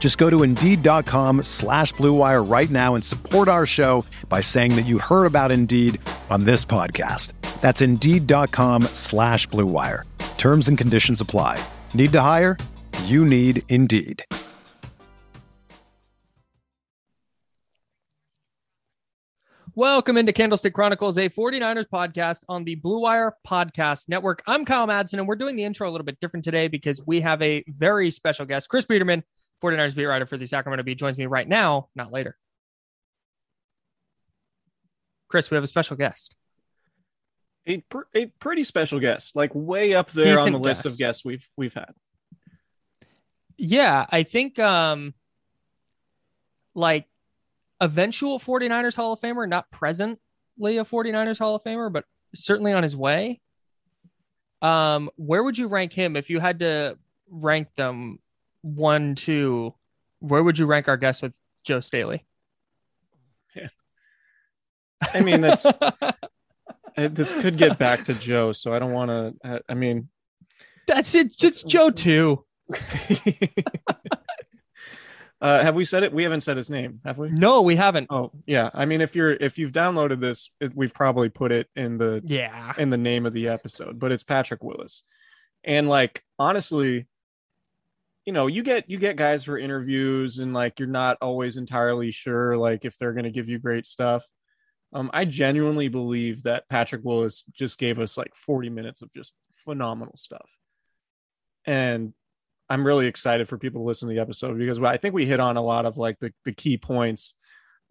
Just go to Indeed.com slash BlueWire right now and support our show by saying that you heard about Indeed on this podcast. That's Indeed.com slash BlueWire. Terms and conditions apply. Need to hire? You need Indeed. Welcome into Candlestick Chronicles, a 49ers podcast on the Blue Wire Podcast Network. I'm Kyle Madsen, and we're doing the intro a little bit different today because we have a very special guest, Chris Biederman, 49ers beat writer for the Sacramento Bee, joins me right now, not later. Chris, we have a special guest. A, pr- a pretty special guest, like way up there Decent on the list of guests we've we've had. Yeah, I think um like eventual 49ers Hall of Famer, not presently a 49ers Hall of Famer, but certainly on his way. Um, where would you rank him if you had to rank them one, two? Where would you rank our guest with Joe Staley? I mean, that's this could get back to Joe, so I don't want to. I mean, That's it. It's Joe too. uh, have we said it? We haven't said his name, have we? No, we haven't. Oh, yeah. I mean, if you're if you've downloaded this, it, we've probably put it in the Yeah. in the name of the episode, but it's Patrick Willis. And like honestly, you know, you get you get guys for interviews and like you're not always entirely sure like if they're going to give you great stuff. Um I genuinely believe that Patrick Willis just gave us like 40 minutes of just phenomenal stuff. And I'm really excited for people to listen to the episode because I think we hit on a lot of like the the key points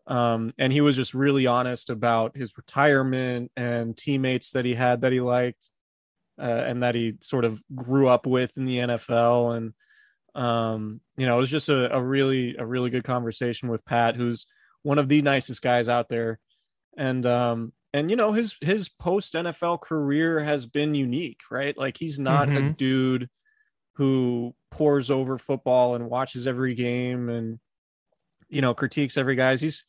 um, and he was just really honest about his retirement and teammates that he had that he liked uh, and that he sort of grew up with in the NFL. And um, you know, it was just a, a really a really good conversation with Pat, who's one of the nicest guys out there. And um, and you know, his his post NFL career has been unique, right? Like he's not a Mhm. dude who pours over football and watches every game and you know critiques every guy's he's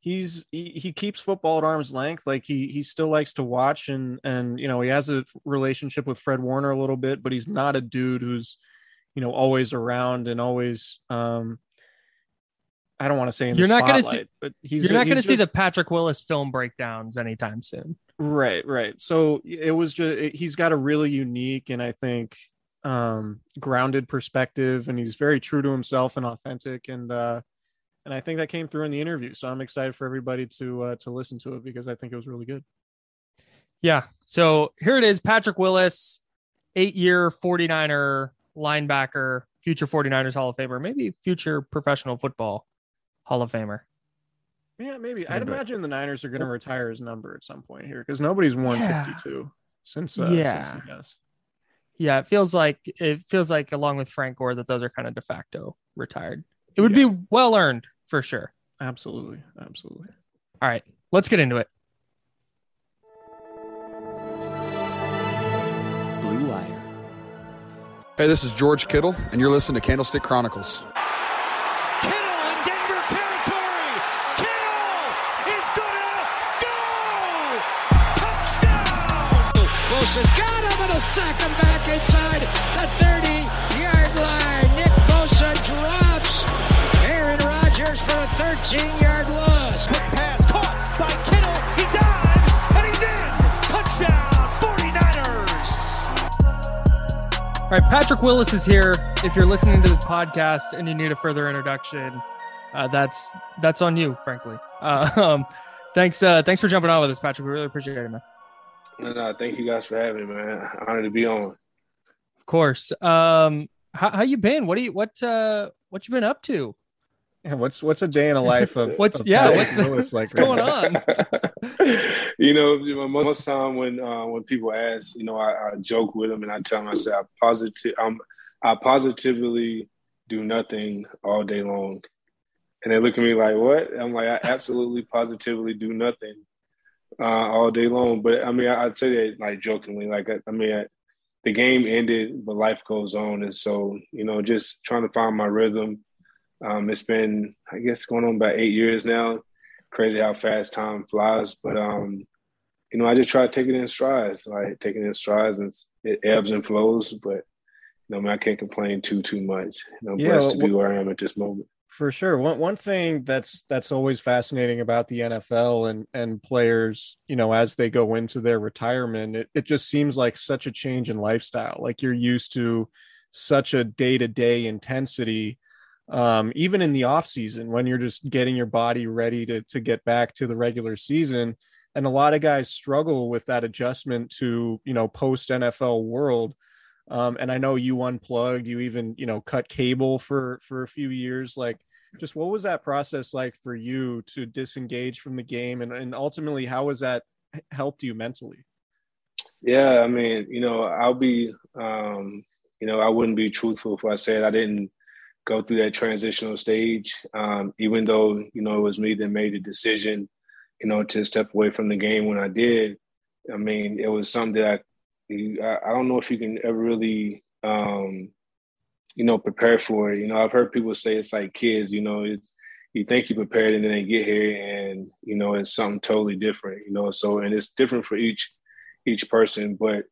he's he, he keeps football at arm's length like he he still likes to watch and and you know he has a relationship with fred warner a little bit but he's not a dude who's you know always around and always um i don't want to say in You're the not gonna see- spotlight, but he's You're not going to see the Patrick Willis film breakdowns anytime soon. Right, right. So it was just it- he's got a really unique and I think um grounded perspective and he's very true to himself and authentic and uh and I think that came through in the interview. So I'm excited for everybody to uh to listen to it because I think it was really good. Yeah. So here it is Patrick Willis, eight year 49er linebacker, future 49ers Hall of Famer, maybe future professional football Hall of Famer. Yeah, maybe. I'd into it. imagine the Niners are going to retire his number at some point here because nobody's worn Yeah. 52 since uh, Yeah. since he has. Yeah, it feels like it feels like along with Frank Gore that those are kind of de facto retired. It would Yeah. be well earned for sure. Absolutely, absolutely. All right, let's get into it. Hey, this is George Kittle, and you're listening to Candlestick Chronicles. Kittle in Denver territory. Kittle is gonna go. Touchdown. Close has got him and a sack him back inside the 30-yard line. Nick Bosa drops Aaron Rodgers for a 13-yard All right, Patrick Willis is here. If you're listening to this podcast and you need a further introduction, uh, that's that's on you, frankly. Uh, um, thanks, uh, thanks for jumping on with us, Patrick. We really appreciate it, man. No, no, thank you guys for having me, man. Honored to be on. Of course. Um, how, how you been? What do you what uh what you been up to? Yeah, what's what's a day in a life of What's of yeah? What's, Willis what's right going now? on? you know, most time when uh, when people ask, you know, I, I joke with them and I tell them, I say, I positive, I'm, I positively do nothing all day long, and they look at me like, "What?" I'm like, I absolutely positively do nothing uh, all day long. But I mean, I, I'd say that like jokingly, like I, I mean, I, the game ended, but life goes on, and so you know, just trying to find my rhythm. Um, it's been, I guess, going on about eight years now. Crazy how fast time flies, but um, you know, I just try to take it in strides, like taking it in strides, and it ebbs and flows. But you know, I, mean, I can't complain too too much. Know, Yeah, blessed to well, be where I am at this moment. For sure. One one thing that's that's always fascinating about the NFL and and players, you know, as they go into their retirement, it, it just seems like such a change in lifestyle. Like you're used to such a day-to-day intensity um even in the off season when you're just getting your body ready to to get back to the regular season and a lot of guys struggle with that adjustment to you know post NFL world um, and I know you unplugged, you even, you know, cut cable for for a few years. Like, just what was that process like for you to disengage from the game, and and ultimately, how has that helped you mentally? Yeah, I mean, you know, I'll be, um, you know, I wouldn't be truthful if I said I didn't go through that transitional stage. Um, even though you know it was me that made the decision, you know, to step away from the game when I did. I mean, it was something that I, I, don't know if you can ever really, um, you know, prepare for it. You know, I've heard people say it's like kids. You know, it's you think you prepared and then they get here and you know it's something totally different. You know, so and it's different for each each person, but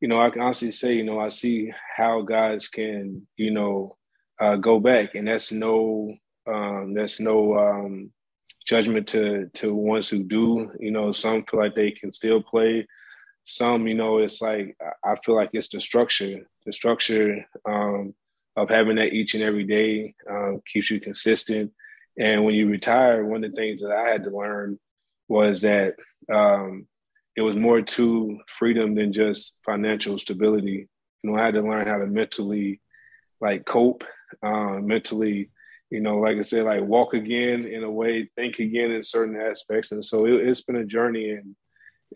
you know, I can honestly say, you know, I see how guys can, you know, uh, go back, and that's no, um, that's no um, judgment to to ones who do. You know, some feel like they can still play. Some, you know, it's like I feel like it's the structure, the structure um, of having that each and every day um, keeps you consistent. And when you retire, one of the things that I had to learn was that um, it was more to freedom than just financial stability. You know, I had to learn how to mentally like cope, um, mentally, you know, like I said, like walk again in a way, think again in certain aspects. And so it, it's been a journey and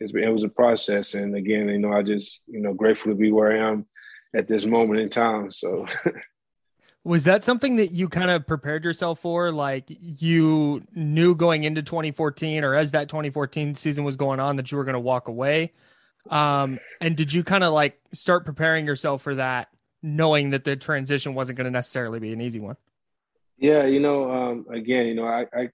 been, it was a process. And again, you know, I just, you know, grateful to be where I am at this moment in time. So Was that something that you kind of prepared yourself for? Like you knew going into 2014 or as that 2014 season was going on that you were going to walk away? Um, and did you kind of like start preparing yourself for that, knowing that the transition wasn't going to necessarily be an easy one? Yeah, you know, um, again, you know, I, I,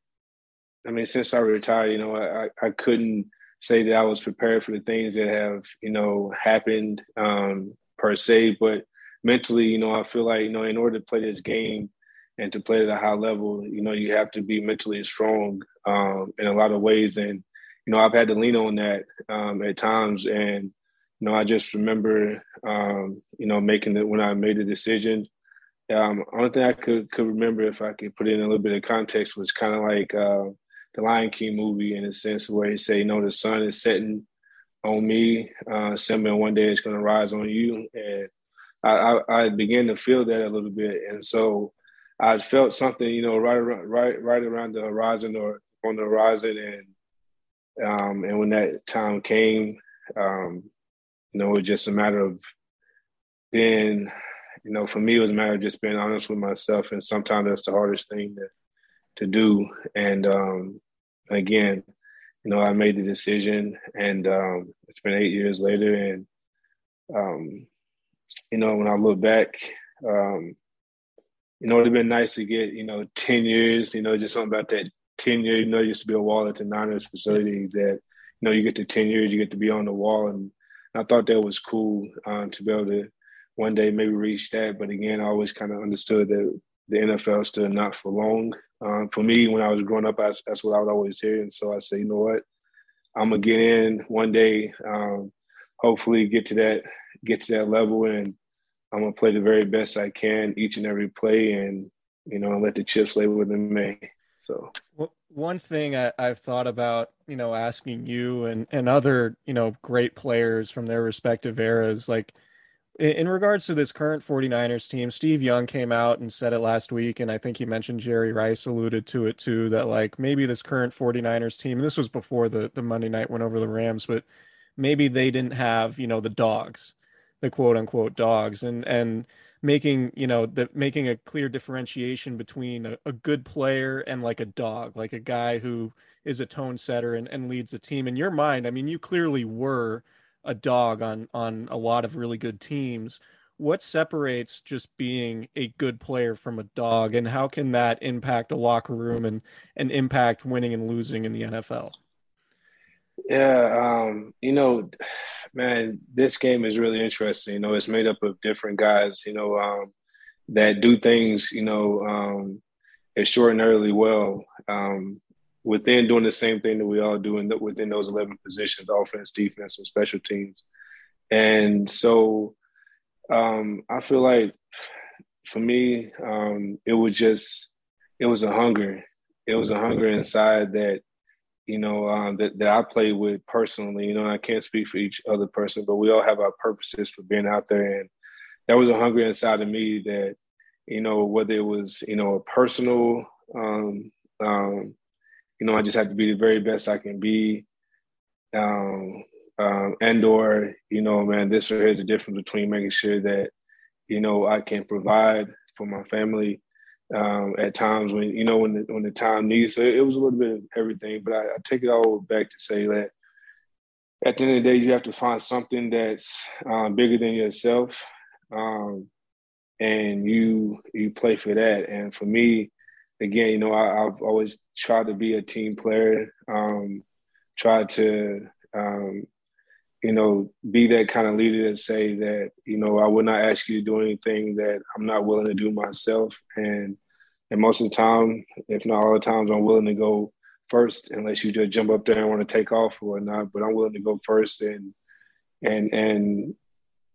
I mean, since I retired, you know, I, I couldn't say that I was prepared for the things that have, you know, happened um, per se, but mentally, you know, I feel like, you know, in order to play this game and to play at a high level, you know, you have to be mentally strong um, in a lot of ways. And, you know, I've had to lean on that um, at times. And, know, I just remember, um, you know, making it when I made the decision. Um, only thing I could could remember, if I could put it in a little bit of context, was kind of like uh, the Lion King movie in a sense where he say, you know, the sun is setting on me, uh, Simba, one day it's going to rise on you. And I, I, I began to feel that a little bit, and so I felt something, you know, right around, right, right around the horizon or on the horizon, and um, and when that time came, um, you know, it was just a matter of being, you know, for me, it was a matter of just being honest with myself, and sometimes that's the hardest thing to to do. And um, again, you know, I made the decision, and um, it's been eight years later, and um, you know, when I look back, um, you know, it'd have been nice to get, you know, 10 years, you know, just something about that 10 year, you know, used to be a wall at the Niners facility that, you know, you get to 10 years, you get to be on the wall. And I thought that was cool um, to be able to one day maybe reach that. But again, I always kind of understood that the NFL stood not for long. Um, for me, when I was growing up, I, that's what I would always hear. And so I say, you know what, I'm gonna get in one day, um, hopefully get to that, get to that level and I'm gonna play the very best I can each and every play, and you know, let the chips lay where they may. So, one thing I, I've thought about, you know, asking you and, and other, you know, great players from their respective eras, like in, in regards to this current 49ers team, Steve Young came out and said it last week. And I think he mentioned Jerry Rice alluded to it too, that like maybe this current 49ers team, and this was before the, the Monday night went over the Rams, but maybe they didn't have, you know, the dogs, the quote unquote dogs. And, and, making you know that making a clear differentiation between a, a, good player and like a dog like a guy who is a tone setter and, and leads a team. In your mind i mean you clearly were a dog on on a lot of really good teams. What separates just being a good player from a dog and how can that impact a locker room and and impact winning and losing in the nfl yeah, um, you know, man, this game is really interesting. You know, it's made up of different guys, you know, um, that do things, you know, um, extraordinarily well um, within doing the same thing that we all do within those 11 positions, offense, defense, and special teams. And so um, I feel like for me, um, it was just, it was a hunger. It was a hunger inside that – you know, um, that, that I play with personally. You know, I can't speak for each other person, but we all have our purposes for being out there. And that was a hunger inside of me that, you know, whether it was, you know, a personal, um, um, you know, I just have to be the very best I can be. Um, um, and or, you know, man, this or here's the difference between making sure that, you know, I can provide for my family um, at times when you know when the when the time needs. So it was a little bit of everything, but I, I, take it all back to say that at the end of the day, you have to find something that's um, bigger than yourself, um, and you you play for that. And for me, again, you know, I, have always tried to be a team player. Um, tried to um, you know, be that kind of leader to say that, you know, I would not ask you to do anything that I'm not willing to do myself. And and most of the time, if not all the times, I'm willing to go first unless you just jump up there and want to take off or whatnot. But I'm willing to go first and and and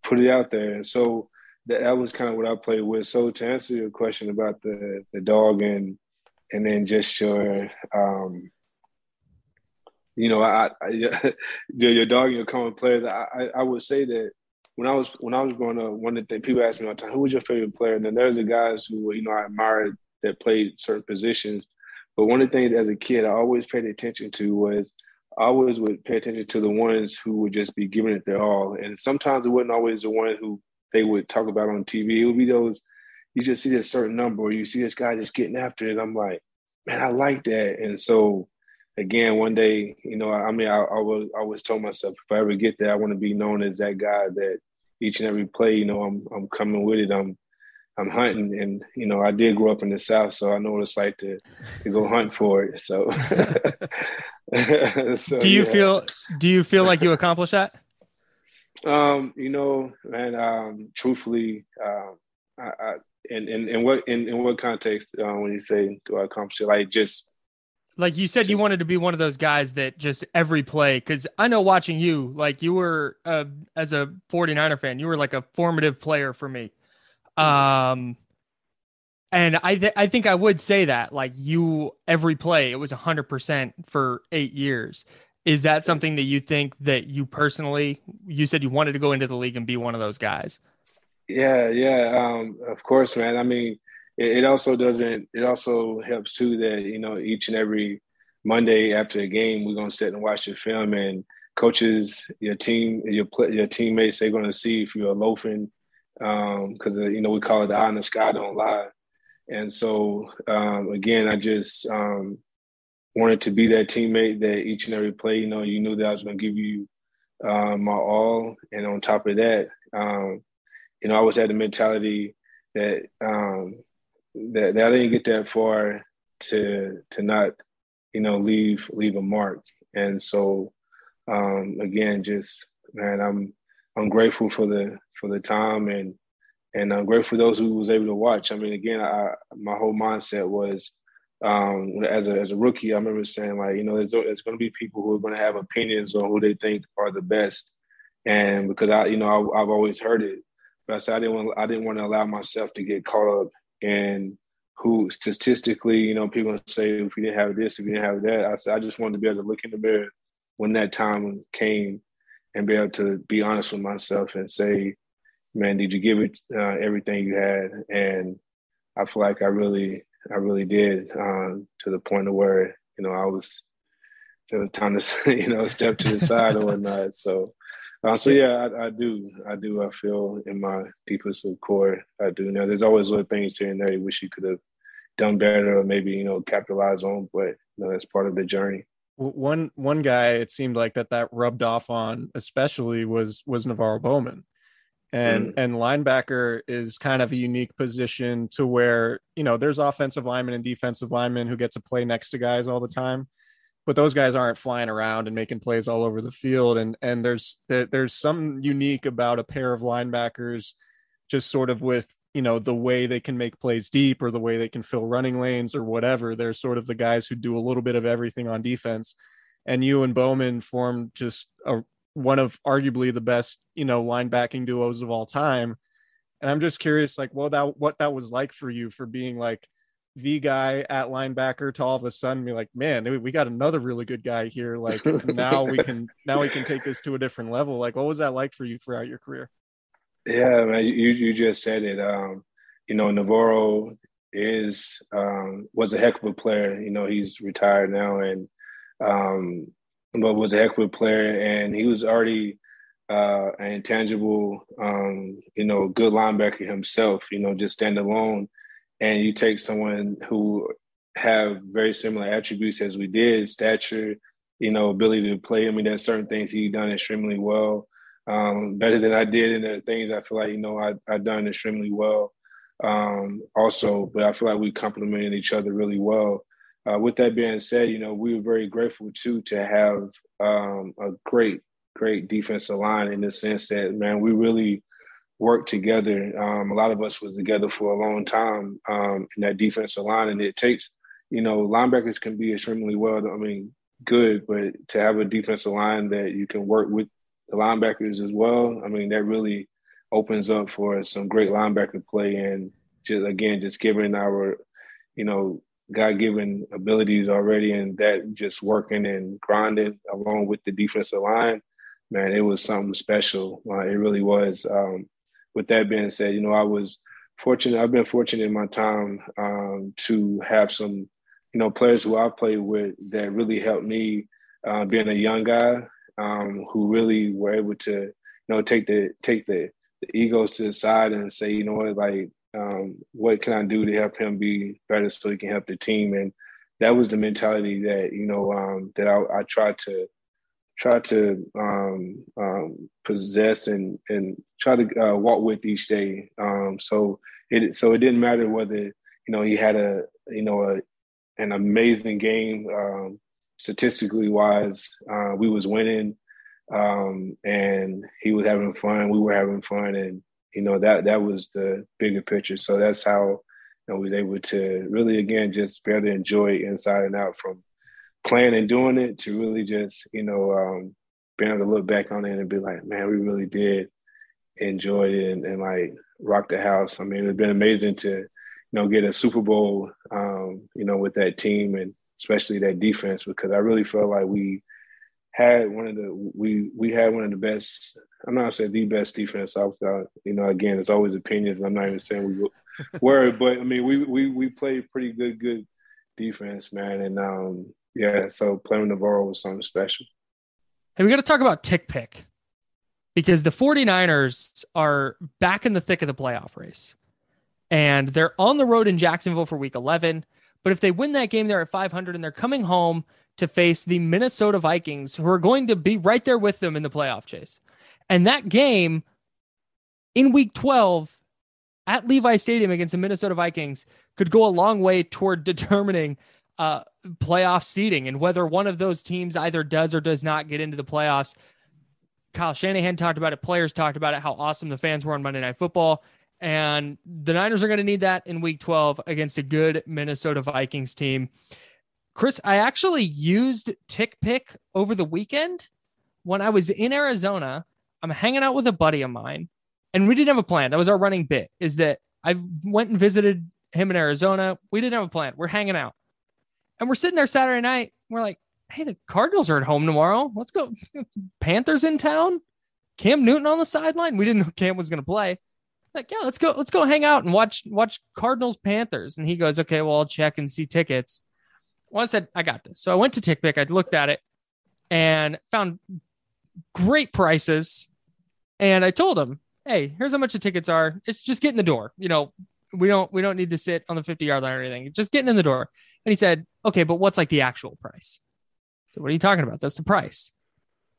put it out there. And so that, that was kind of what I played with. So to answer your question about the the dog and and then just your um you know, I, I your, your dog, and your common players. I, I, I would say that when I was when I was growing up, one of the things people asked me all the time, who was your favorite player? And then there's the guys who you know I admired that played certain positions. But one of the things as a kid I always paid attention to was I always would pay attention to the ones who would just be giving it their all. And sometimes it wasn't always the one who they would talk about on TV. It would be those you just see this certain number or you see this guy just getting after it. I'm like, man, I like that. And so again, one day, you know, I mean, I, I was I always told myself if I ever get there, I want to be known as that guy that each and every play, you know, I'm I'm coming with it. I'm I'm hunting, and you know, I did grow up in the South, so I know what it's like to to go hunt for it. So, so do you yeah. feel do you feel like you accomplished that? Um, you know, and um, truthfully, um, I, I in, in, in what in, in what context uh, when you say do I accomplish it? Like just like you said, just, you wanted to be one of those guys that just every play, because I know watching you, like you were, uh, as a 49er fan, you were like a formative player for me. Um, and I, th- I think I would say that, like you, every play, it was 100% for eight years. Is that something that you think that you personally, you said you wanted to go into the league and be one of those guys? Yeah, yeah. Um, of course, man. I mean, it, also doesn't it also helps too that you know each and every Monday after a game we're gonna sit and watch the film and coaches your team your your teammates they're gonna see if you're loafing because um, you know we call it the eye in the sky don't lie. And so um, again I just um, wanted to be that teammate that each and every play you know you knew that I was gonna give you um, my all. And on top of that um, you know I always had the mentality that um, that, that I didn't get that far to to not you know leave leave a mark. And so um again just man i'm i'm grateful for the for the time and and i'm grateful for those who was able to watch. I mean again i my whole mindset was um as a as a rookie i remember saying like you know there's, there's going to be people who are going to have opinions on who they think are the best. And because i you know I, i've always heard it but I said I didn't want I didn't want to allow myself to get caught up and who statistically, you know, people say if you didn't have this, if you didn't have that, I said I just wanted to be able to look in the mirror when that time came and be able to be honest with myself and say, man, did you give it uh, everything you had? And I feel like I really, I really did um, to the point of where, you know, I was, it was time to, you know, step to the side or whatnot. So, uh, so yeah, I, I, do, I do. I feel in my deepest core, I do. Now, there's always little things here and there you wish you could have done better or maybe you know capitalize on, but you know, that's part of the journey. One one guy it seemed like that that rubbed off on especially was was NaVorro Bowman and mm. and linebacker is kind of a unique position to where you know there's offensive linemen and defensive linemen who get to play next to guys all the time but those guys aren't flying around and making plays all over the field and and there's there, there's something unique about a pair of linebackers just sort of with you know the way they can make plays deep or the way they can fill running lanes or whatever they're sort of the guys who do a little bit of everything on defense and you and Bowman formed just a one of arguably the best, you know, linebacking duos of all time. And I'm just curious, like, well, that what that was like for you for being like the guy at linebacker to all of a sudden be like, man, we got another really good guy here. Like now we can now we can take this to a different level. Like, what was that like for you throughout your career? Yeah, man, you you just said it. Um, you know, NaVorro is um was a heck of a player. You know, he's retired now and um but was a heck of a player, and he was already uh, an intangible, um, you know, good linebacker himself. You know, just stand alone, and you take someone who have very similar attributes as we did, stature, you know, ability to play. I mean, there's certain things he done extremely well, um, better than I did, and there things I feel like you know I I done extremely well. Um, also, but I feel like we complemented each other really well. Uh, with that being said, you know, we were very grateful too to have um, a great, great defensive line in the sense that, man, we really worked together. Um, a lot of us was together for a long time um, in that defensive line, and it takes, you know, linebackers can be extremely well. I mean, good, but to have a defensive line that you can work with the linebackers as well, I mean, that really opens up for some great linebacker play and just again, just giving our, you know, God given abilities already, and that just working and grinding along with the defensive line, man, it was something special. Uh, it really was. Um, with that being said, you know, I was fortunate. I've been fortunate in my time um, to have some, you know, players who I played with that really helped me uh, being a young guy um, who really were able to, you know, take the take the, the egos to the side and say, you know what, like um, what can I do to help him be better so he can help the team? And that was the mentality that you know um, that I, I tried to try to um, um, possess and and try to uh, walk with each day. Um, so it so it didn't matter whether you know he had a you know a, an amazing game um, statistically wise. Uh, we was winning um, and he was having fun. We were having fun, and you know that that was the bigger picture. So that's how we was able to really again just to enjoy inside and out from playing and doing it to really just you know um, being able to look back on it and be like, man, we really did enjoy it and, and like rock the house. I mean, it's been amazing to you know get a Super Bowl, um, you know, with that team and especially that defense because I really felt like we had one of the we we had one of the best. I'm not saying the best defense. I was, uh, you know, again, it's always opinions. I'm not even saying we were, but I mean, we we we played pretty good good defense, man, and um, yeah. So playing NaVorro was something special. Hey, we got to talk about TickPick because the 49ers are back in the thick of the playoff race, and they're on the road in Jacksonville for Week 11. But if they win that game, they're at 500, and they're coming home to face the Minnesota Vikings, who are going to be right there with them in the playoff chase. And that game in week 12 at Levi Stadium against the Minnesota Vikings could go a long way toward determining uh, playoff seeding and whether one of those teams either does or does not get into the playoffs. Kyle Shanahan talked about it, players talked about it, how awesome the fans were on Monday Night Football. And the Niners are going to need that in week 12 against a good Minnesota Vikings team. Chris, I actually used TickPick over the weekend when I was in Arizona. I'm hanging out with a buddy of mine, and we didn't have a plan. That was our running bit. Is that I went and visited him in Arizona. We didn't have a plan. We're hanging out. And we're sitting there Saturday night. We're like, hey, the Cardinals are at home tomorrow. Let's go. Panthers in town. Cam Newton on the sideline. We didn't know Cam was going to play. Like, yeah, let's go. Let's go hang out and watch watch Cardinals Panthers. And he goes, okay, well, I'll check and see tickets. Well, I said, I got this. So I went to TickPick. I looked at it and found great prices. And I told him, hey, here's how much the tickets are. It's just get in the door. You know, we don't we don't need to sit on the 50 yard line or anything. Just getting in the door. And he said, okay, but what's like the actual price? So what are you talking about? That's the price.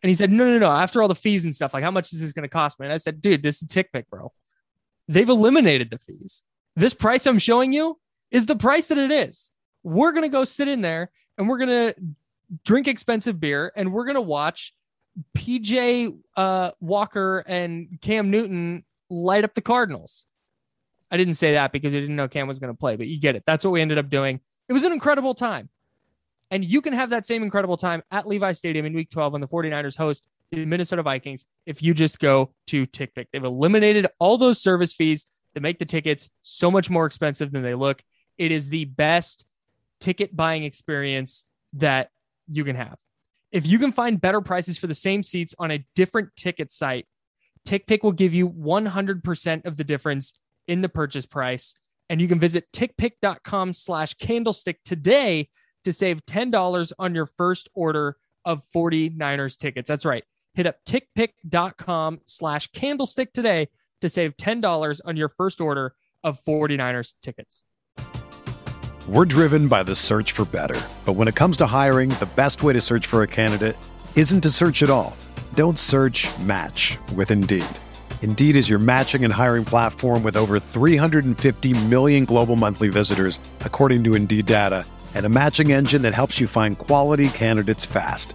And he said, no, no, no. After all the fees and stuff, like how much is this going to cost me? And I said, dude, this is TickPick, bro. They've eliminated the fees. This price I'm showing you is the price that it is. We're going to go sit in there and we're going to drink expensive beer and we're going to watch PJ uh, Walker and Cam Newton light up the Cardinals. I didn't say that because I didn't know Cam was going to play, but you get it. That's what we ended up doing. It was an incredible time. And you can have that same incredible time at Levi Stadium in week 12 when the 49ers host the Minnesota Vikings if you just go to TickPick. They've eliminated all those service fees that make the tickets so much more expensive than they look. It is the best ticket buying experience that you can have. If you can find better prices for the same seats on a different ticket site, TickPick will give you 100% of the difference in the purchase price. And you can visit tickpick.com slash candlestick today to save $10 on your first order of 49ers tickets. That's right. Hit up tickpick.com slash candlestick today to save $10 on your first order of 49ers tickets. We're driven by the search for better. But when it comes to hiring, the best way to search for a candidate isn't to search at all. Don't search match with Indeed. Indeed is your matching and hiring platform with over 350 million global monthly visitors, according to Indeed data, and a matching engine that helps you find quality candidates fast.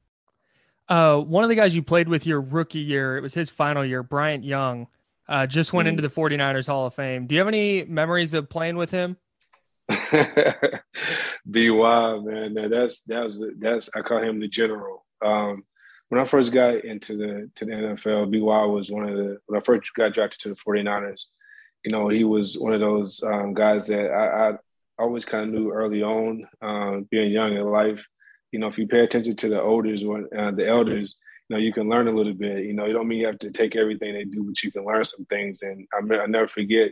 Uh, one of the guys you played with your rookie year, it was his final year, Bryant Young, uh, just went into the 49ers Hall of Fame. Do you have any memories of playing with him? BY, man, that, that's that was that's I call him the general. Um, when I first got into the to the NFL, BY was one of the when I first got drafted to the 49ers, you know, he was one of those um, guys that I, I always kind of knew early on, um, being young in life. You know, if you pay attention to the elders, uh, the elders, you know, you can learn a little bit. You know, you don't mean you have to take everything they do, but you can learn some things. And I, I never forget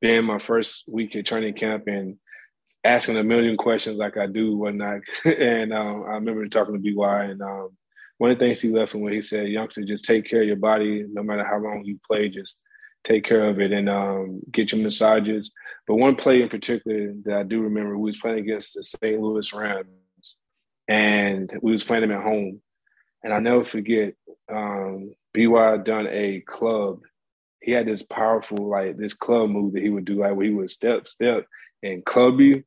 being my first week at training camp and asking a million questions like I do whatnot. and um, I remember talking to BY, and um, one of the things he left me when he said, "Youngster, just take care of your body. No matter how long you play, just take care of it and um, get your massages." But one play in particular that I do remember, we was playing against the St. Louis Rams, and we was playing them at home. And I never forget, um, BY done a club. He had this powerful, like this club move that he would do, like where he would step, step, and club you.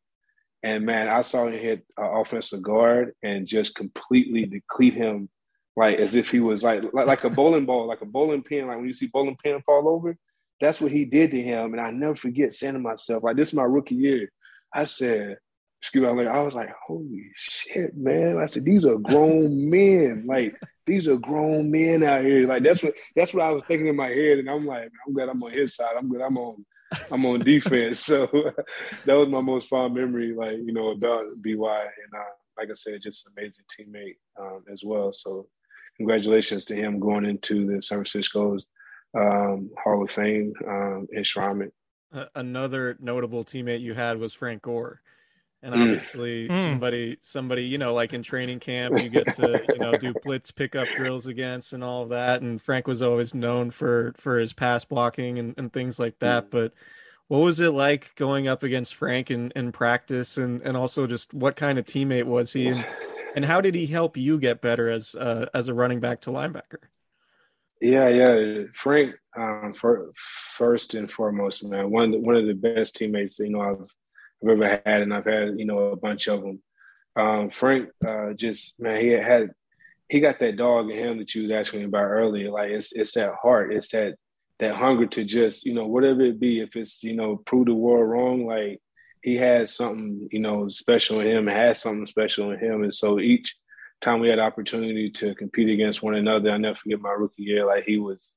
And man, I saw him hit an offensive guard and just completely deplete him, like as if he was like, like like a bowling ball, like a bowling pin, like when you see bowling pin fall over. That's what he did to him. And I never forget saying to myself, like this is my rookie year. I said, excuse me, I was like, holy shit, man. I said, these are grown men. Like, these are grown men out here. Like that's what that's what I was thinking in my head. And I'm like, I'm glad I'm on his side. I'm good. I'm on I'm on defense. So that was my most fond memory, like, you know, about BY. And uh, like I said, just an amazing teammate um, as well. So congratulations to him going into the San Francisco's um, Hall of Fame um, enshrinement. Another notable teammate you had was Frank Gore and Mm. obviously Mm. somebody somebody you know like in training camp you get to you know do blitz pickup drills against and all of that and frank was always known for for his pass blocking and, and things like that but what was it like going up against frank in, in practice and and also just what kind of teammate was he and, and how did he help you get better as uh, as a running back to linebacker Yeah, yeah. Frank, um, for, first and foremost, man, one of the, one of the best teammates you know I've, I've ever had, and I've had you know a bunch of them. Um, Frank, uh, just man, he had he got that dog in him that you was asking about earlier. Like it's it's that heart, it's that that hunger to just you know whatever it be, if it's you know prove the world wrong, like he had something you know special in him, has something special in him, and so each time we had opportunity to compete against one another. I never forget my rookie year. Like he was,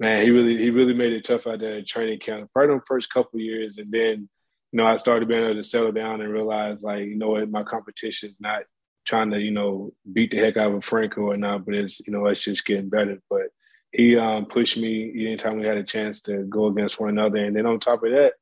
man, he really he really made it tough out there at training camp. Probably the first couple years, and then you know I started being able to settle down and realize like you know what my competition is not trying to you know beat the heck out of Frank or not, but it's you know it's just getting better. But he um, pushed me anytime we had a chance to go against one another, and then on top of that,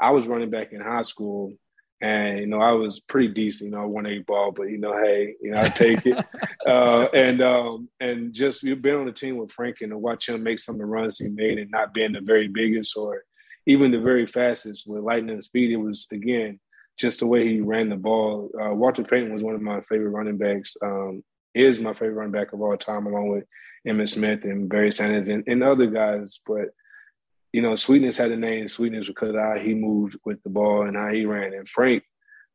I was running back in high school. And you know, I was pretty decent. You know, I won a ball, but you know, hey, you know, I take it. uh, and um, and just you've been on the team with Frank and to watch him make some of the runs he made, and not being the very biggest or even the very fastest with lightning speed. It was again just the way he ran the ball. Uh, Walter Payton was one of my favorite running backs. Um, is my favorite running back of all time, along with Emmitt Smith and Barry Sanders and, and other guys. But you know, Sweetness had a name. Sweetness because how he moved with the ball and how he ran. And Frank,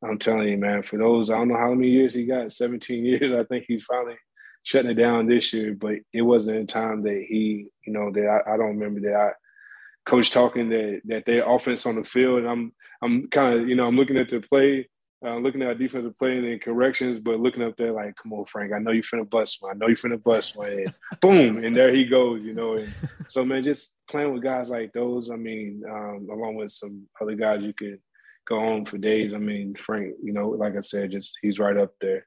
I'm telling you, man, for those I don't know how many years he got, 17 years. I think he's finally shutting it down this year. But it wasn't a time that he, you know, that I, I don't remember that I coach talking that that their offense on the field. And I'm I'm kind of you know I'm looking at the play, uh, looking at our defensive play and then corrections, but looking up there like, come on, Frank, I know you're finna bust one. I know you're finna bust one. And boom, and there he goes. You know, and so man, just playing with guys like those. I mean, um, along with some other guys you could go on for days. I mean, Frank, you know, like I said, just he's right up there.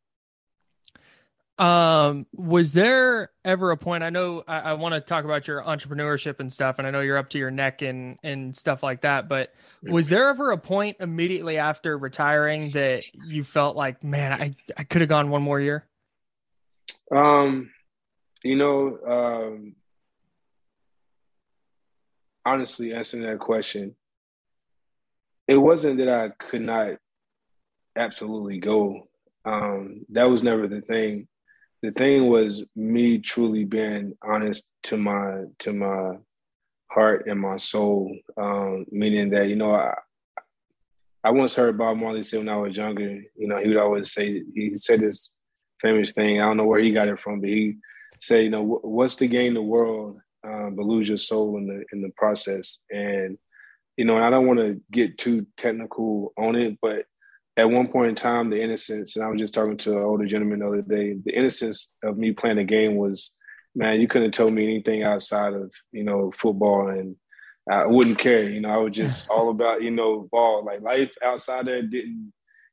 Um, was there ever a point? I know I, I want to talk about your entrepreneurship and stuff, and I know you're up to your neck and and stuff like that. But was there ever a point immediately after retiring that you felt like, man, I I could have gone one more year? Um, you know, um, honestly, answering that question, it wasn't that I could not absolutely go. Um, that was never the thing. The thing was me truly being honest to my to my heart and my soul. Um, meaning that you know, I I once heard Bob Marley say when I was younger. You know, he would always say he said this famous thing. I don't know where he got it from, but he said, you know, what's to gain the world um, but lose your soul in the in the process? And you know, and I don't want to get too technical on it, but at one point in time, the innocence, and I was just talking to an older gentleman the other day, the innocence of me playing the game was, man, you couldn't have told me anything outside of, you know, football and I wouldn't care. You know, I was just all about, you know, ball. Like life outside there didn't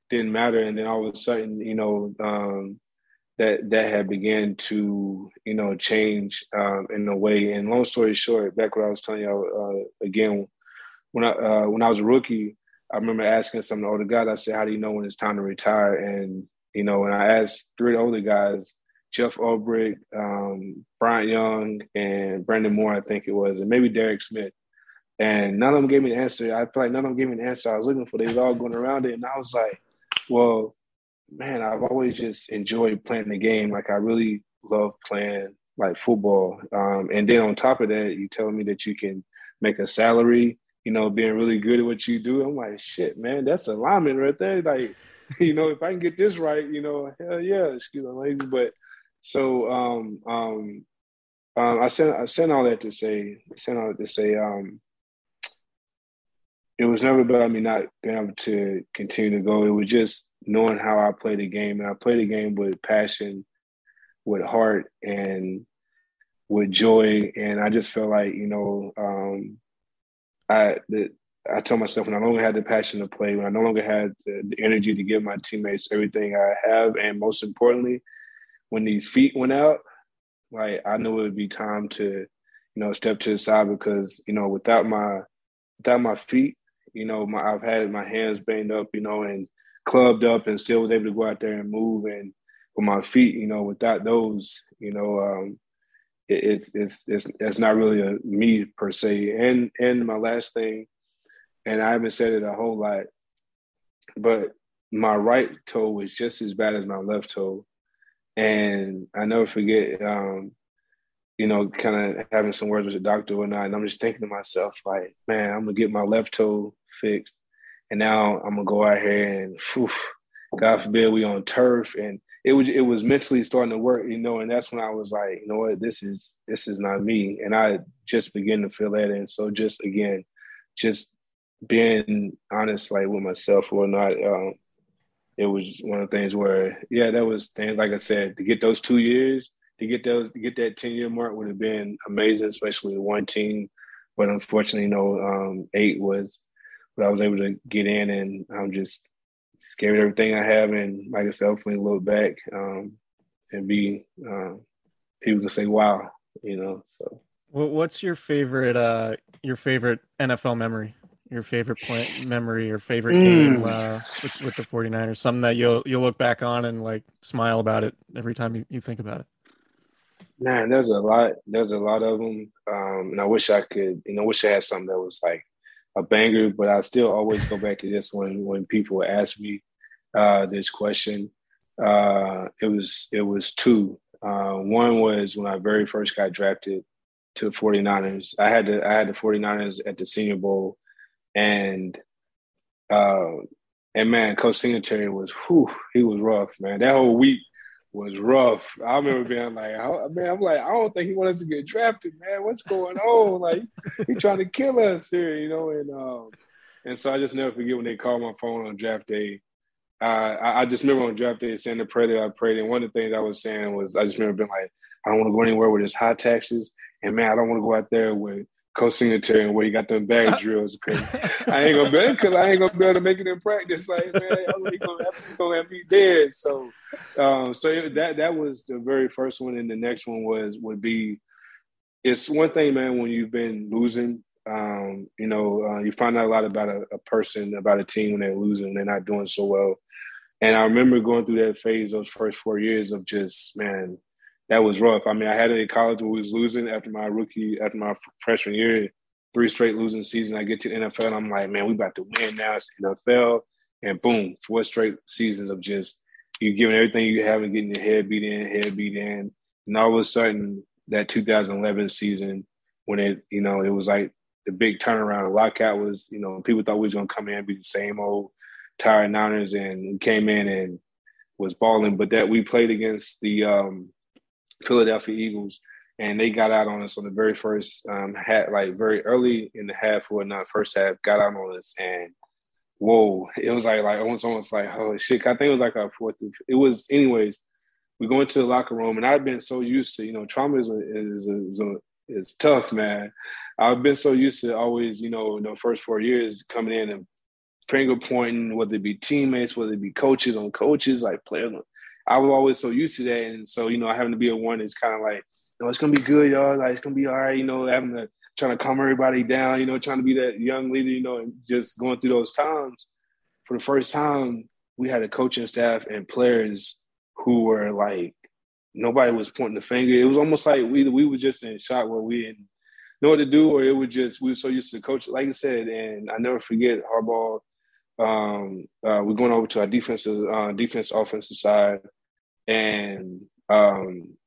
didn't matter. And then all of a sudden, you know, um, that that had began to, you know, change um, in a way. And long story short, back what I was telling you uh, again, when I uh, when I was a rookie, I remember asking some of the older guys, I said, How do you know when it's time to retire? And, you know, when I asked three older guys, Jeff Ulbrich, um, Bryant Young, and Brandon Moore, I think it was, and maybe Derek Smith. And none of them gave me an answer. I feel like none of them gave me an answer I was looking for. They was all going around it. And I was like, well, man, I've always just enjoyed playing the game. Like I really love playing like football. Um, and then on top of that, you tell me that you can make a salary you know, being really good at what you do. I'm like, shit, man, that's alignment right there. Like, you know, if I can get this right, you know, hell yeah, excuse language. But so um um um I sent I sent all that to say sent all that to say um it was never about me not being able to continue to go. It was just knowing how I play the game, and I play the game with passion, with heart, and with joy. And I just felt like you know, um, I that I told myself when I no longer had the passion to play, when I no longer had the, the energy to give my teammates everything I have, and most importantly, when these feet went out, like I knew it would be time to, you know, step to the side because you know without my without my feet, you know, my I've had my hands banged up, you know, and clubbed up, and still was able to go out there and move. And with my feet, you know, without those, you know, um, it's it's it's it's not really a me per se. And and my last thing, and I haven't said it a whole lot, but my right toe was just as bad as my left toe, and I never forget. Um, you know, kind of having some words with the doctor or whatnot. And I'm just thinking to myself, like, man, I'm gonna get my left toe fixed. And now I'm gonna go out here and whew, God forbid we on turf. And it was it was mentally starting to work, you know, and that's when I was like, you know what, this is this is not me. And I just begin to feel that. And so just again, just being honest like with myself or not, um, it was one of the things where, yeah, that was things like I said, to get those two years to get those to get that ten year mark would have been amazing, especially with one team. But unfortunately, you know, um, eight was what I was able to get in, and I'm just gave it everything I have, and like I said, hopefully look back um, and be um, people can say, "Wow," you know. So, what's your favorite uh, your favorite NFL memory? Your favorite play, memory or favorite mm. game uh, with, with the 49ers? Something that you'll you'll look back on and like smile about it every time you, you think about it. Man, there's a lot. There's a lot of them, um, and I wish I could. You know, wish I had something that was like a banger. But I still always go back to this when when people ask me uh, this question. Uh, it was it was two. Uh, one was when I very first got drafted to the 49ers. I had the I had the 49ers at the Senior Bowl, and uh, and man, Coach Singletary was whew, he was rough, man. That whole week was rough. I remember being like, man, I'm like, I don't think he wants us to get drafted, man. What's going on? Like, he trying to kill us here, you know? And um, and so I just never forget when they called my phone on draft day. Uh, I, I, just remember on draft day saying the prayer that I prayed, and one of the things I was saying was, I just remember being like, I don't want to go anywhere where there's high taxes, and man, I don't want to go out there with Coach Singletary and where you got them bag drills because I ain't gonna be because I ain't gonna be able to make it in practice. Like man, I'm gonna have, gonna have me dead. So, um, so it, that that was the very first one, and the next one was would be. It's one thing, man, when you've been losing. Um, you know, uh, you find out a lot about a, a person, about a team when they're losing, and they're not doing so well. And I remember going through that phase, those first four years of just man, that was rough. I mean, I had it in college where we was losing after my rookie, after my freshman year, three straight losing season. I get to the NFL and I'm like, man, we about to win now. It's NFL. And boom, four straight seasons of just you giving everything you have and getting your head beat in, head beat in. And all of a sudden, that 2011 season, when it, you know, it was like the big turnaround. The lockout was, you know, people thought we was going to come in and be the same old tired Niners. And came in and was balling. But that we played against the, um, Philadelphia Eagles, and they got out on us on the very first um, hat, like very early in the half or not first half, got out on us, and whoa, it was like like almost almost like holy shit. I think it was like our fourth. It was anyways. We go into the locker room, and I've been so used to you know trauma is a, is a, is, a, is tough, man. I've been so used to always you know the first four years coming in and finger pointing, whether it be teammates, whether it be coaches on coaches, like players I was always so used to that, and so you know, having to be a one is kind of like, you know, it's gonna be good, y'all. Like it's gonna be all right. You know, having to trying to calm everybody down. You know, trying to be that young leader. You know, and just going through those times. For the first time, we had a coaching staff and players who were like, nobody was pointing the finger. It was almost like we we were just in shock where we didn't know what to do, or it was just we were so used to coach. Like I said, and I never forget Harbaugh um, uh, we're going over to our defensive, uh, defense, offensive side, and um,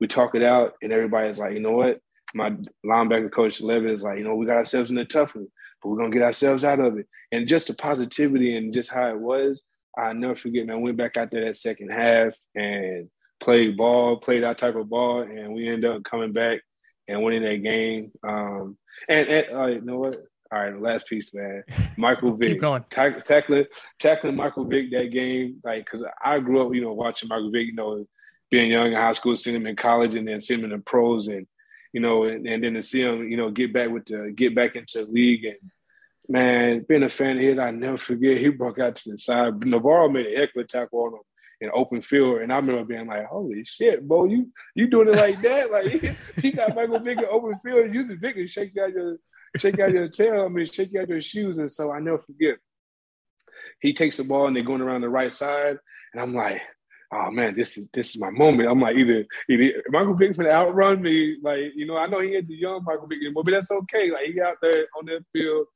we talk it out, and everybody's like, you know what? My linebacker coach Levin is like, you know, we got ourselves in a tough one, but we're gonna get ourselves out of it. And just the positivity and just how it was, I never forget. Man, went back out there that second half and played ball, played that type of ball, and we ended up coming back and winning that game. Um, and, and uh, you know what? All right, last piece, man. Michael Vick. Keep going. Tack- tackling, tackling Michael Vick that game, like, because I grew up, you know, watching Michael Vick, you know, being young in high school, seeing him in college, and then seeing him in the pros, and you know, and, and then to see him, you know, get back with the get back into the league, and man, being a fan of his, I never forget. He broke out to the side. NaVorro made an a tackle on him in open field, and I remember being like, "Holy shit, Bo, you you doing it like that? Like he, he got Michael Vick in open field, using Vick to shake out your shake out your tail, I mean, shake out your shoes." And so I never forget. He takes the ball and they're going around the right side, and I'm like, "Oh man, this is this is my moment." I'm like, either either Michael Vick's gonna outrun me, like you know, I know he ain't the young Michael Vick but that's okay. Like he out there on that field.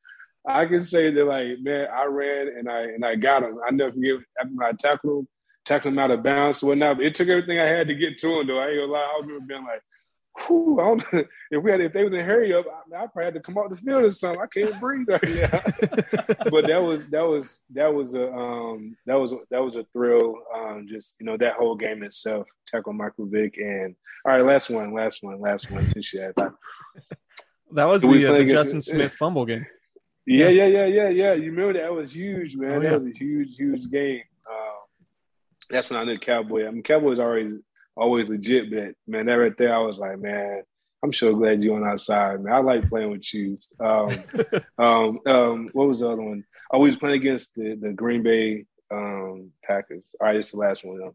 I can say that like, man, I ran and I and I got him. I never forget after I tackled him tackled him out of bounds or whatnot. It took everything I had to get to him, though. I ain't gonna lie. I was being like, Whew, I don't, if we had if they was in a hurry up, I, I probably had to come off the field or something. I can't breathe right now. but that was that was that was a um that was that was a thrill. Um, just you know that whole game itself. Tackle Michael Vick and all right, last one, last one, last one. That was the, uh, the Justin Smith fumble game. Yeah, yeah, yeah, yeah, yeah. You remember that was huge, man. Oh, that was a huge, huge game. Um, that's when I knew Cowboy. I mean, Cowboy's always always legit, but man, that right there, I was like, man, I'm sure glad you're on our side, man. I like playing with you. Um, um, um, what was the other one? I was playing against the, the Green Bay um, Packers. All right, it's the last one. Though.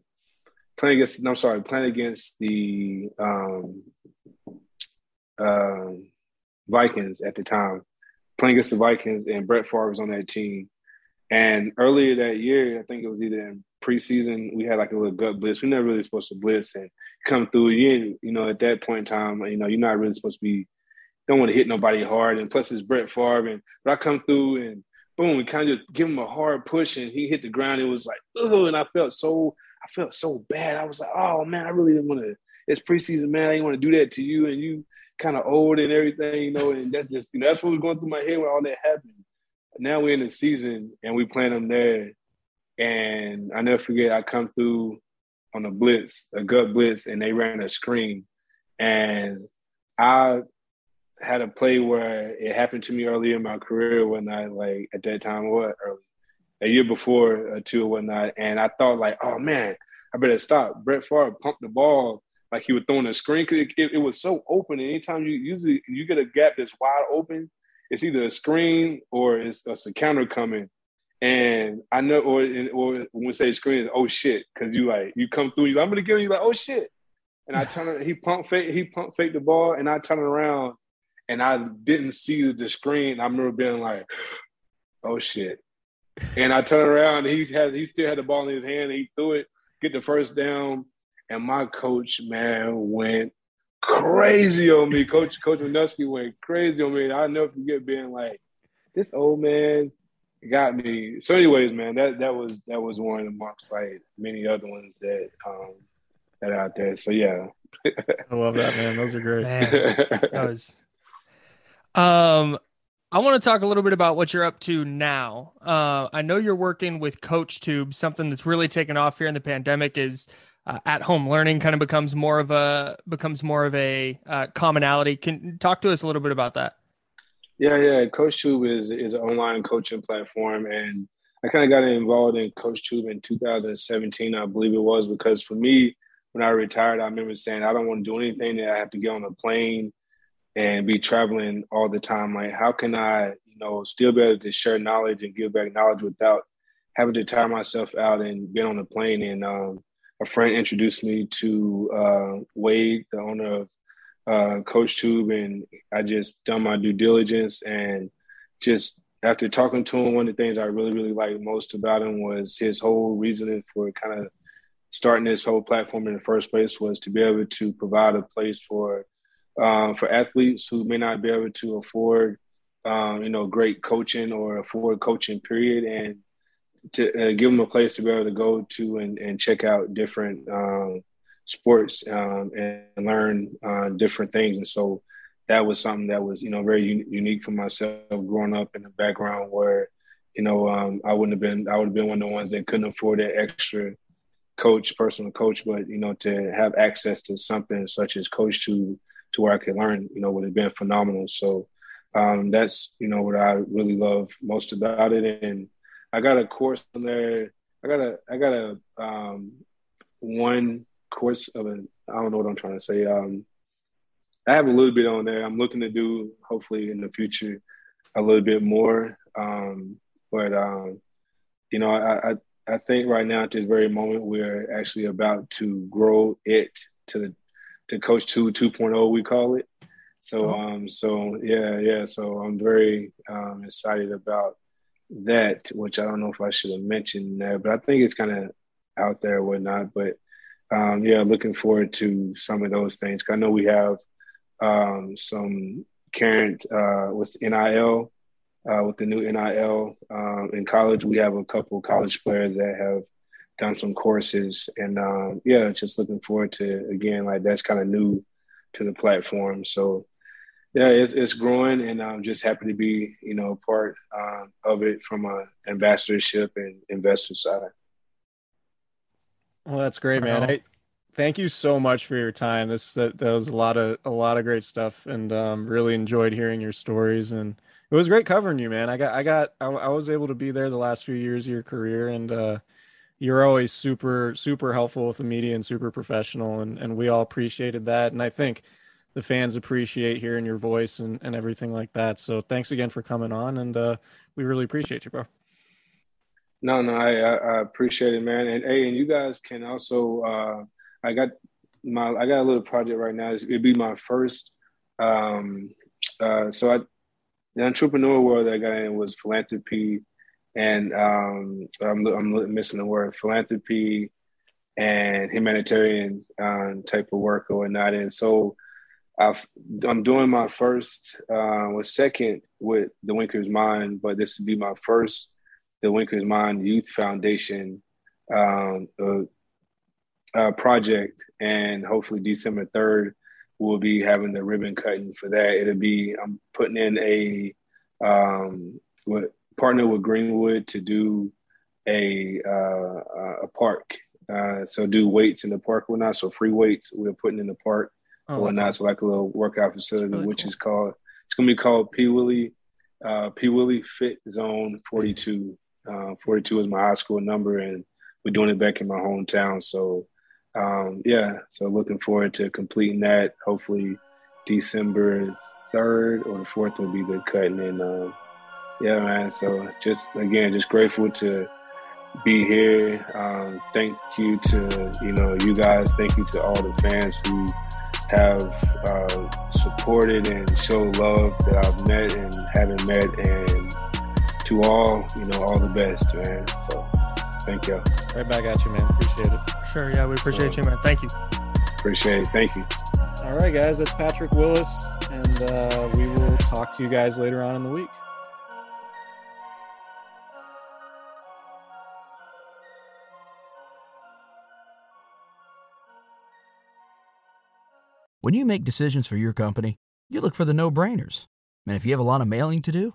Playing against, no, I'm sorry, playing against the um, um, Vikings at the time. Playing against the Vikings, and Brett Favre was on that team. And earlier that year, I think it was either in preseason, we had like a little gut blitz. We're never really supposed to blitz and come through. You, you know, at that point in time, you know, you're not really supposed to be. Don't want to hit nobody hard, and plus it's Brett Favre. And but I come through and boom, we kind of just give him a hard push, and he hit the ground. It was like, oh, and I felt so, I felt so bad. I was like, oh man, I really didn't want to. It's preseason, man. I didn't want to do that to you, and you kind of old and everything, you know. And that's just, you know, that's what was going through my head when all that happened. Now we're in the season, and we playing them there, and I never forget. I come through on a blitz, a gut blitz, and they ran a screen, and I had a play where it happened to me early in my career when I like at that time what early a year before or two or whatnot, and I thought like, oh man, I better stop. Brett Favre pumped the ball like he was throwing a screen. 'cause It, it, it was so open. And anytime you usually you get a gap that's wide open, it's either a screen or it's, it's a counter coming. And I know, or or when we say screen, oh shit, because you like you come through, you I'm gonna give you like oh shit, and I turn he pump fake, he pump fake the ball, and I turn around, and I didn't see the screen. I remember being like, oh shit, and I turn around, he had he still had the ball in his hand, and he threw it, get the first down, and my coach man went crazy on me. Coach Coach Manusky went crazy on me. And I'll never forget being like, this old man got me. So, anyways, man, that that was that was one amongst like many other ones that um that are out there. So yeah. I love that, man. Those are great. Man, that was. Um, I want to talk a little bit about what you're up to now. Uh, I know you're working with CoachTube. Something that's really taken off here in the pandemic is uh, at-home learning. Kind of becomes more of a becomes more of a uh, commonality. Can talk to us a little bit about that? Yeah, yeah. CoachTube is is an online coaching platform, and I kind of got involved in CoachTube in 2017, I believe it was, because for me, when I retired, I remember saying I don't want to do anything that I have to get on a plane and be traveling all the time. Like, how can I, you know, still be able to share knowledge and give back knowledge without having to tire myself out and being on a plane? And um, a friend introduced me to uh, Wade, the owner of uh, CoachTube, and I just done my due diligence and just after talking to him, one of the things I really, really liked most about him was his whole reasoning for kind of starting this whole platform in the first place was to be able to provide a place for um, for athletes who may not be able to afford, um, you know, great coaching or afford coaching period, and to uh, give them a place to be able to go to and, and check out different um, sports um, and learn uh, different things. And so that was something that was, you know, very un- unique for myself growing up in a background where, you know, um, I wouldn't have been, I would have been one of the ones that couldn't afford that extra coach, personal coach, but, you know, to have access to something such as CoachTube, to where I could learn, you know, would have been phenomenal. So um, that's you know what I really love most about it. And I got a course there. I got a I got a um, one course of a I don't know what I'm trying to say. Um, I have a little bit on there. I'm looking to do hopefully in the future a little bit more. Um, but um, you know, I, I I think right now at this very moment we're actually about to grow it to the to CoachTube 2.0 we call it. So oh. um so yeah yeah so I'm very um, excited about that, which I don't know if I should have mentioned there, but I think it's kind of out there or whatnot. But um, yeah, looking forward to some of those things. I know we have um, some current uh, with NIL, uh, with the new NIL um, in college. We have a couple college players that have done some courses, and um, yeah, just looking forward to again like that's kind of new to the platform. So yeah, it's, it's growing, and I'm just happy to be you know part um, of it from a ambassadorship and investor side. Well, that's great, man. I, thank you so much for your time. This that, that was a lot of a lot of great stuff, and um, really enjoyed hearing your stories. And it was great covering you, man. I got I got I, I was able to be there the last few years of your career, and uh, you're always super super helpful with the media and super professional, and and we all appreciated that. And I think the fans appreciate hearing your voice and, and everything like that. So thanks again for coming on, and uh, we really appreciate you, bro. No, no, I, I appreciate it, man. And hey, and you guys can also uh, I got my I got a little project right now. It'd be my first. Um, uh, so I, the entrepreneur world that I got in was philanthropy, and um, I'm I'm missing the word philanthropy and humanitarian um, type of work or whatnot. And so i am doing my first, uh, was second with the Winkers Mind, but this would be my first, the Winkers Mind Youth Foundation um, uh, uh, project, and hopefully December third we'll be having the ribbon cutting for that. It'll be I'm putting in a um, what partner with Greenwood to do a uh, a park. Uh, so do weights in the park or not. So free weights we're putting in the park oh, or not. So like a little workout facility, really which cool. is called it's gonna be called P Willie uh, P Willie Fit Zone 42. Uh, 42 is my high school number, and we're doing it back in my hometown. So um, yeah, so looking forward to completing that. Hopefully, December third or the fourth will be the cutting. And uh, yeah, man. So just again, just grateful to be here. Um, thank you to you know you guys. Thank you to all the fans who have uh, supported and showed love that I've met and haven't met, and to all you know all the best, man. So thank you. Right back at you, man. Appreciate it. Sure. Yeah, we appreciate you, man. Thank you. Appreciate it. Thank you. All right, guys. That's Patrick Willis, and uh, we will talk to you guys later on in the week. When you make decisions for your company, you look for the no brainers. And if you have a lot of mailing to do,